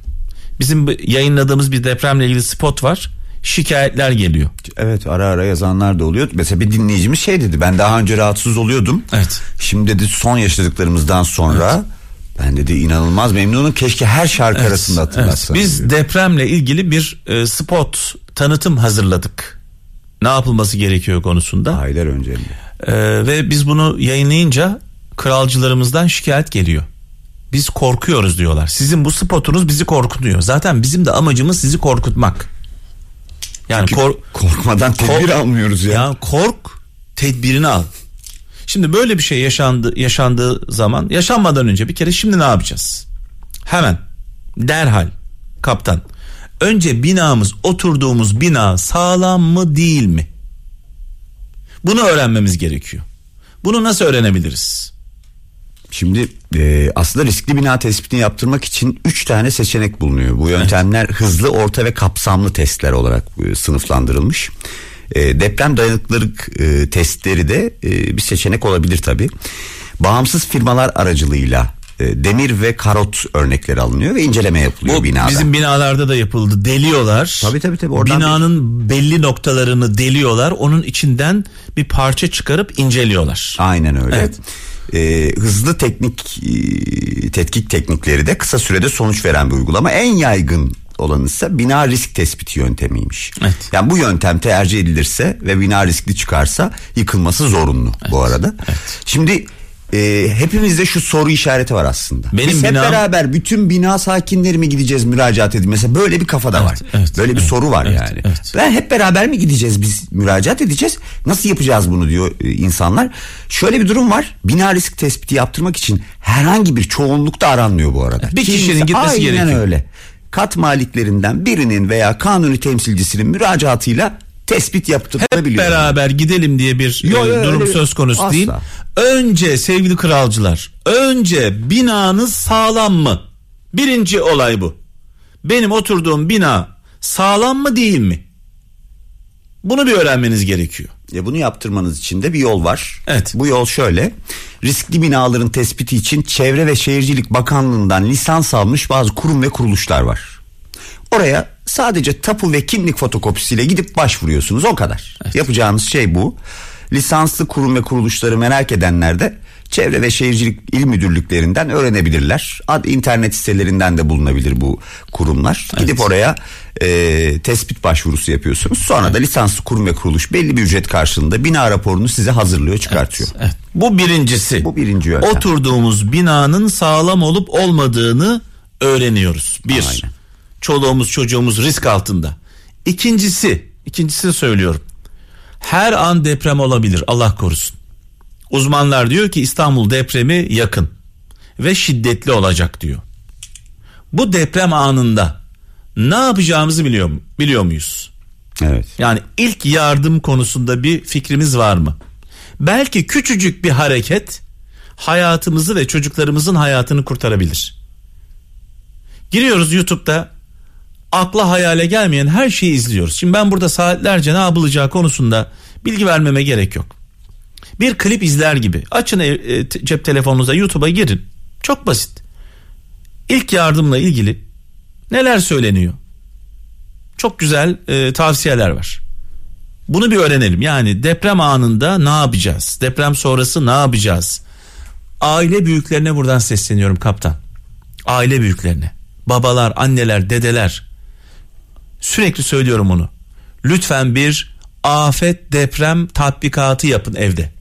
Bizim yayınladığımız bir depremle ilgili spot var. Şikayetler geliyor. Evet ara ara yazanlar da oluyor. Mesela bir dinleyicimiz şey dedi ben daha önce rahatsız oluyordum. Evet. Şimdi dedi son yaşadıklarımızdan sonra ben dedi inanılmaz memnunum. Keşke her şarkı Evet, arasında evet. hatırlatsanız. Biz diyor. depremle ilgili bir e, spot tanıtım hazırladık. Ne yapılması gerekiyor konusunda. Aylar önce. E, ve biz bunu yayınlayınca kralcılarımızdan şikayet geliyor. Biz korkuyoruz diyorlar. Sizin bu spotunuz bizi korkutuyor. Zaten bizim de amacımız sizi korkutmak. Yani Çünkü kor- korkmadan tedbir kork- almıyoruz ya. Ya kork, tedbirini al. Şimdi böyle bir şey yaşandı yaşandığı zaman yaşanmadan önce bir kere şimdi ne yapacağız? Hemen derhal kaptan. Önce binamız oturduğumuz bina sağlam mı değil mi? Bunu öğrenmemiz gerekiyor. Bunu nasıl öğrenebiliriz? Şimdi e, aslında riskli bina tespitini yaptırmak için 3 tane seçenek bulunuyor. Bu yöntemler hızlı, orta ve kapsamlı testler olarak e, sınıflandırılmış. E, deprem dayanıklılık e, testleri de e, bir seçenek olabilir tabi. Bağımsız firmalar aracılığıyla e, demir ve karot örnekleri alınıyor ve inceleme yapılıyor Bu binada. bizim binalarda da yapıldı. Deliyorlar. Tabii, tabii. Oradan Binanın belli noktalarını deliyorlar. Onun içinden bir parça çıkarıp inceliyorlar. Aynen öyle. Evet. Ee, hızlı teknik e, tetkik teknikleri de kısa sürede sonuç veren bir uygulama. En yaygın olanı ise bina risk tespiti yöntemiymiş. Evet. Yani bu yöntem tercih edilirse ve bina riskli çıkarsa yıkılması zorunlu bu arada. Şimdi e, hepimizde şu soru işareti var aslında. Benim Biz hep binam- beraber bütün bina sakinleri mi gideceğiz müracaat edin? Mesela böyle bir kafada Evet, var. evet, böyle bir evet, soru var evet, yani. evet. Ben hep beraber mi gideceğiz biz müracaat edeceğiz? Nasıl yapacağız bunu diyor e, insanlar. Şöyle bir durum var. Bina risk tespiti yaptırmak için herhangi bir çoğunlukta aranmıyor bu arada. Bir kişinin gitmesi Aynen gerekiyor. öyle. Kat maliklerinden birinin veya kanuni temsilcisinin müracaatıyla tespit Hep yaptırılabiliyor. beraber gidelim diye bir Yo, yo, e, öyle durum söz konusu Asla. değil. Önce sevgili kralcılar, önce binanız sağlam mı? Birinci olay bu. Benim oturduğum bina sağlam mı değil mi? Bunu bir öğrenmeniz gerekiyor. Ya bunu yaptırmanız için de bir yol var. Evet. Bu yol şöyle. Riskli binaların tespiti için Çevre ve Şehircilik Bakanlığı'ndan lisans almış bazı kurum ve kuruluşlar var. Oraya sadece tapu ve kimlik fotokopisiyle gidip başvuruyorsunuz o kadar. Yapacağınız şey bu. Lisanslı kurum ve kuruluşları merak edenler de Çevre ve Şehircilik İl Müdürlüklerinden öğrenebilirler. Ad internet sitelerinden de bulunabilir bu kurumlar. Gidip oraya e, tespit başvurusu yapıyorsunuz. Sonra da lisanslı kurum ve kuruluş belli bir ücret karşılığında bina raporunu size hazırlıyor, çıkartıyor. Evet. Bu birincisi. Bu birinci yöntem. Oturduğumuz binanın sağlam olup olmadığını öğreniyoruz. Bir. Aynen. Çoluğumuz çocuğumuz risk altında. İkincisi, ikincisini söylüyorum. Her an deprem olabilir Allah korusun. Uzmanlar diyor ki İstanbul depremi yakın ve şiddetli olacak diyor. Bu deprem anında ne yapacağımızı biliyor, biliyor muyuz? Evet. Yani ilk yardım konusunda bir fikrimiz var mı? Belki küçücük bir hareket hayatımızı ve çocuklarımızın hayatını kurtarabilir. Giriyoruz YouTube'da akla hayale gelmeyen her şeyi izliyoruz. Şimdi ben burada saatlerce ne yapılacağı konusunda bilgi vermeme gerek yok. Bir klip izler gibi açın e, e, cep telefonunuza YouTube'a girin. Çok basit. İlk yardımla ilgili neler söyleniyor? Çok güzel e, tavsiyeler var. Bunu bir öğrenelim. Yani deprem anında ne yapacağız? Deprem sonrası ne yapacağız? Aile büyüklerine buradan sesleniyorum kaptan. Aile büyüklerine. Babalar, anneler, dedeler. Sürekli söylüyorum onu. Lütfen bir afet deprem tatbikatı yapın evde.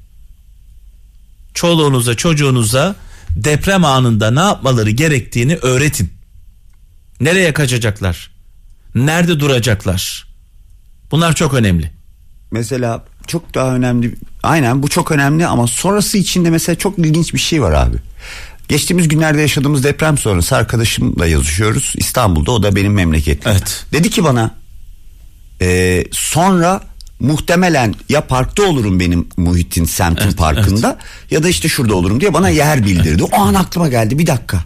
Çoluğunuza, çocuğunuza deprem anında ne yapmaları gerektiğini öğretin. Nereye kaçacaklar? Nerede duracaklar? Bunlar çok önemli. Mesela çok daha önemli. Aynen bu çok önemli ama sonrası içinde mesela çok ilginç bir şey var abi. Geçtiğimiz günlerde yaşadığımız deprem sonrası arkadaşımla yazışıyoruz. İstanbul'da o da benim memleketim. Evet. Dedi ki bana e, sonra muhtemelen ya parkta olurum benim Muhittin semtin Evet, parkında ya da işte şurada olurum diye bana yer bildirdi. O an aklıma geldi bir dakika.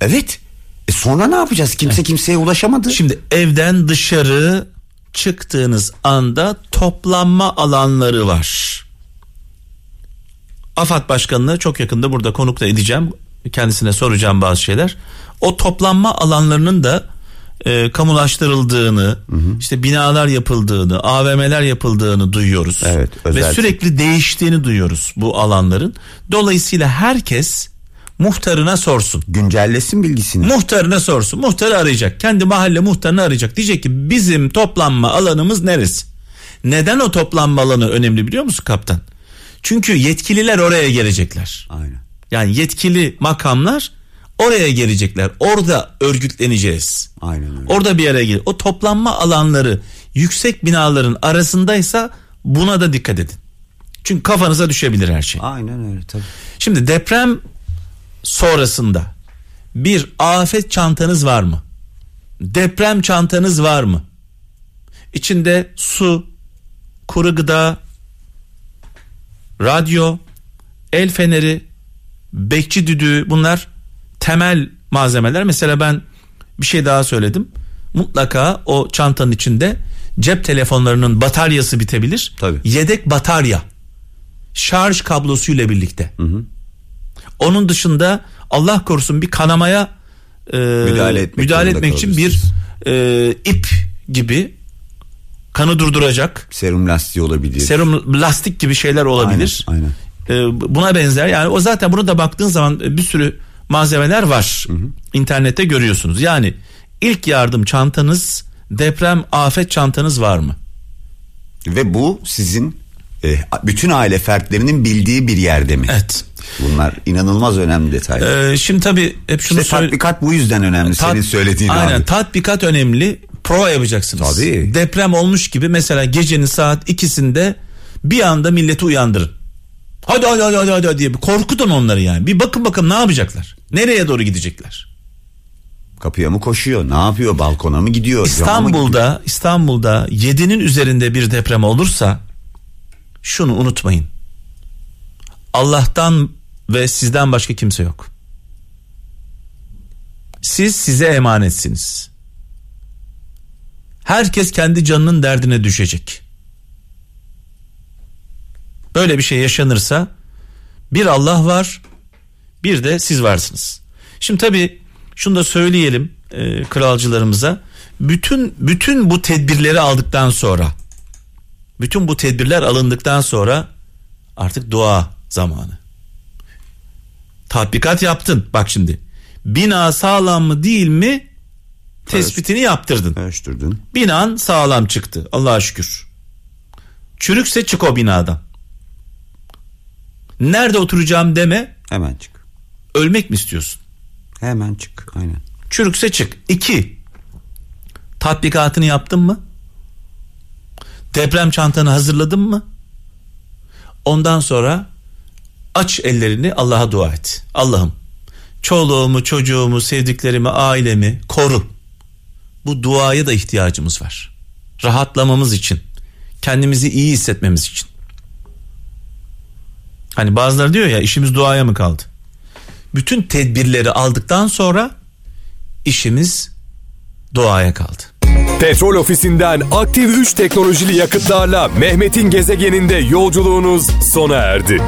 Evet. E sonra ne yapacağız? Kimse kimseye ulaşamadı. Şimdi evden dışarı çıktığınız anda toplanma alanları var. AFAD Başkanı'nı çok yakında burada konukla edeceğim. Kendisine soracağım bazı şeyler. O toplanma alanlarının da e, kamulaştırıldığını, işte binalar yapıldığını, AVM'ler yapıldığını duyuyoruz. Evet, Ve özel- sürekli değiştiğini duyuyoruz bu alanların. Dolayısıyla herkes muhtarına sorsun. Güncellesin bilgisini. Muhtarına sorsun. Muhtarı arayacak. Kendi mahalle muhtarını arayacak. Diyecek ki bizim toplanma alanımız neresi? Neden o toplanma alanı önemli biliyor musun kaptan? Çünkü yetkililer oraya gelecekler. Aynen. Yani yetkili makamlar oraya gelecekler. Orada örgütleneceğiz. Aynen öyle. Orada bir yere gelir. O toplanma alanları yüksek binaların arasındaysa buna da dikkat edin. Çünkü kafanıza düşebilir her şey. Aynen öyle tabii. Şimdi deprem sonrasında bir afet çantanız var mı? Deprem çantanız var mı? İçinde su, kuru gıda, radyo, el feneri, bekçi düdüğü bunlar temel malzemeler. Mesela ben bir şey daha söyledim. Mutlaka o çantanın içinde cep telefonlarının bataryası bitebilir. Tabii. Yedek batarya. Şarj kablosuyla birlikte. Onun dışında Allah korusun bir kanamaya e, Müdahale etmek müdahale etmek için bir e, ip gibi kanı durduracak Serum lastiği olabilir. serum lastik gibi şeyler olabilir. Aynen, E, buna benzer yani o zaten bunu da baktığın zaman bir sürü malzemeler var. İnternette görüyorsunuz. Yani ilk yardım çantanız, deprem afet çantanız var mı? Ve bu sizin e, bütün aile fertlerinin bildiği bir yerde mi? Evet. Bunlar inanılmaz önemli detaylar. Ee, şimdi tabii hep şunu işte tatbikat bu yüzden önemli Tat- senin söylediğin Aynen abi. tatbikat önemli. Prova yapacaksınız. Tabii. Deprem olmuş gibi mesela gecenin saat ikisinde bir anda milleti uyandırın. Hadi hadi hadi hadi, hadi diye bir korkutun onları yani. Bir bakın bakın ne yapacaklar? Nereye doğru gidecekler? Kapıya mı koşuyor? Ne yapıyor? Balkona mı gidiyor? Cama mı gidiyor? İstanbul'da İstanbul'da 7'nin üzerinde bir deprem olursa şunu unutmayın. Allah'tan ve sizden başka kimse yok. Siz size emanetsiniz. Herkes kendi canının derdine düşecek. Böyle bir şey yaşanırsa bir Allah var, bir de siz varsınız. Şimdi tabii şunu da söyleyelim e, kralcılarımıza. Bütün bütün bu tedbirleri aldıktan sonra bütün bu tedbirler alındıktan sonra artık dua zamanı. Tatbikat yaptın. Bak şimdi. Bina sağlam mı değil mi tespitini yaptırdın. Ölçtürdün. Binan sağlam çıktı. Allah'a şükür. Çürükse çık o binadan. Nerede oturacağım deme. Hemen çık. Ölmek mi istiyorsun? Hemen çık. Aynen. Çürükse çık. İki. Tatbikatını yaptın mı? Deprem çantanı hazırladın mı? Ondan sonra aç ellerini Allah'a dua et. Allah'ım çoluğumu, çocuğumu, sevdiklerimi, ailemi koru. Bu duaya da ihtiyacımız var. Rahatlamamız için, kendimizi iyi hissetmemiz için. Hani bazıları diyor ya işimiz duaya mı kaldı? Bütün tedbirleri aldıktan sonra işimiz duaya kaldı. Petrol ofisinden aktif 3 teknolojili yakıtlarla Mehmet'in gezegeninde yolculuğunuz sona erdi.